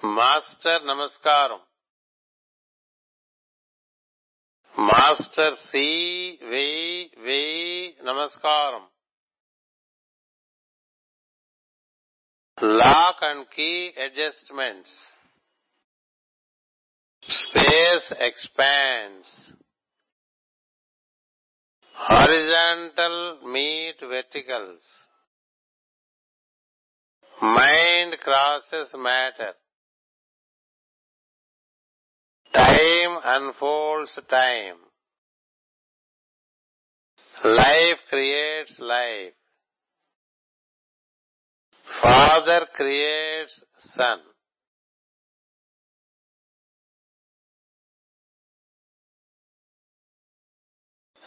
Master నమస్కారం master C వెయ్యి వెయ్యి నమస్కారం lock and key adjustments space expands horizontal meet verticals mind crosses matter Time unfolds time. Life creates life. Father creates son.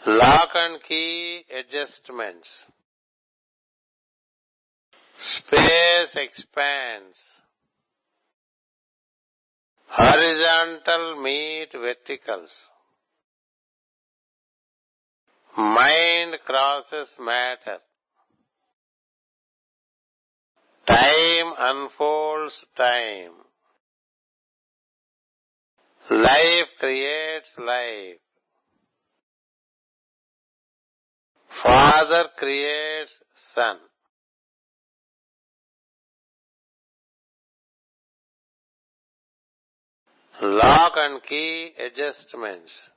Lock and key adjustments. Space expands horizontal meet verticals. Mind crosses matter. Time unfolds time. Life creates life. Father creates son. Lock and key adjustments.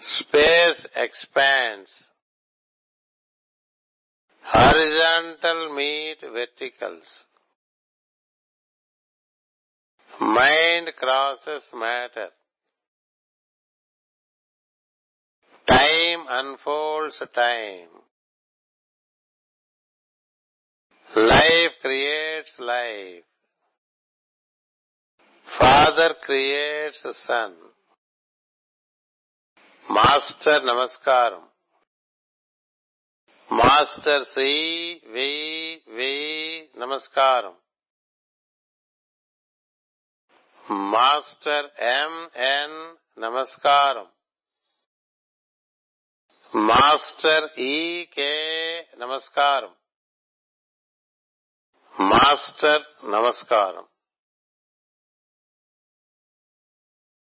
Space expands. Horizontal meet verticals. Mind crosses matter. Time unfolds time. Life creates life. Father creates son master నమస్కారం master Shri వెయ్యి వెయ్యి నమస్కారం master MN నమస్కారం master ఈకే నమస్కారం master నమస్కారం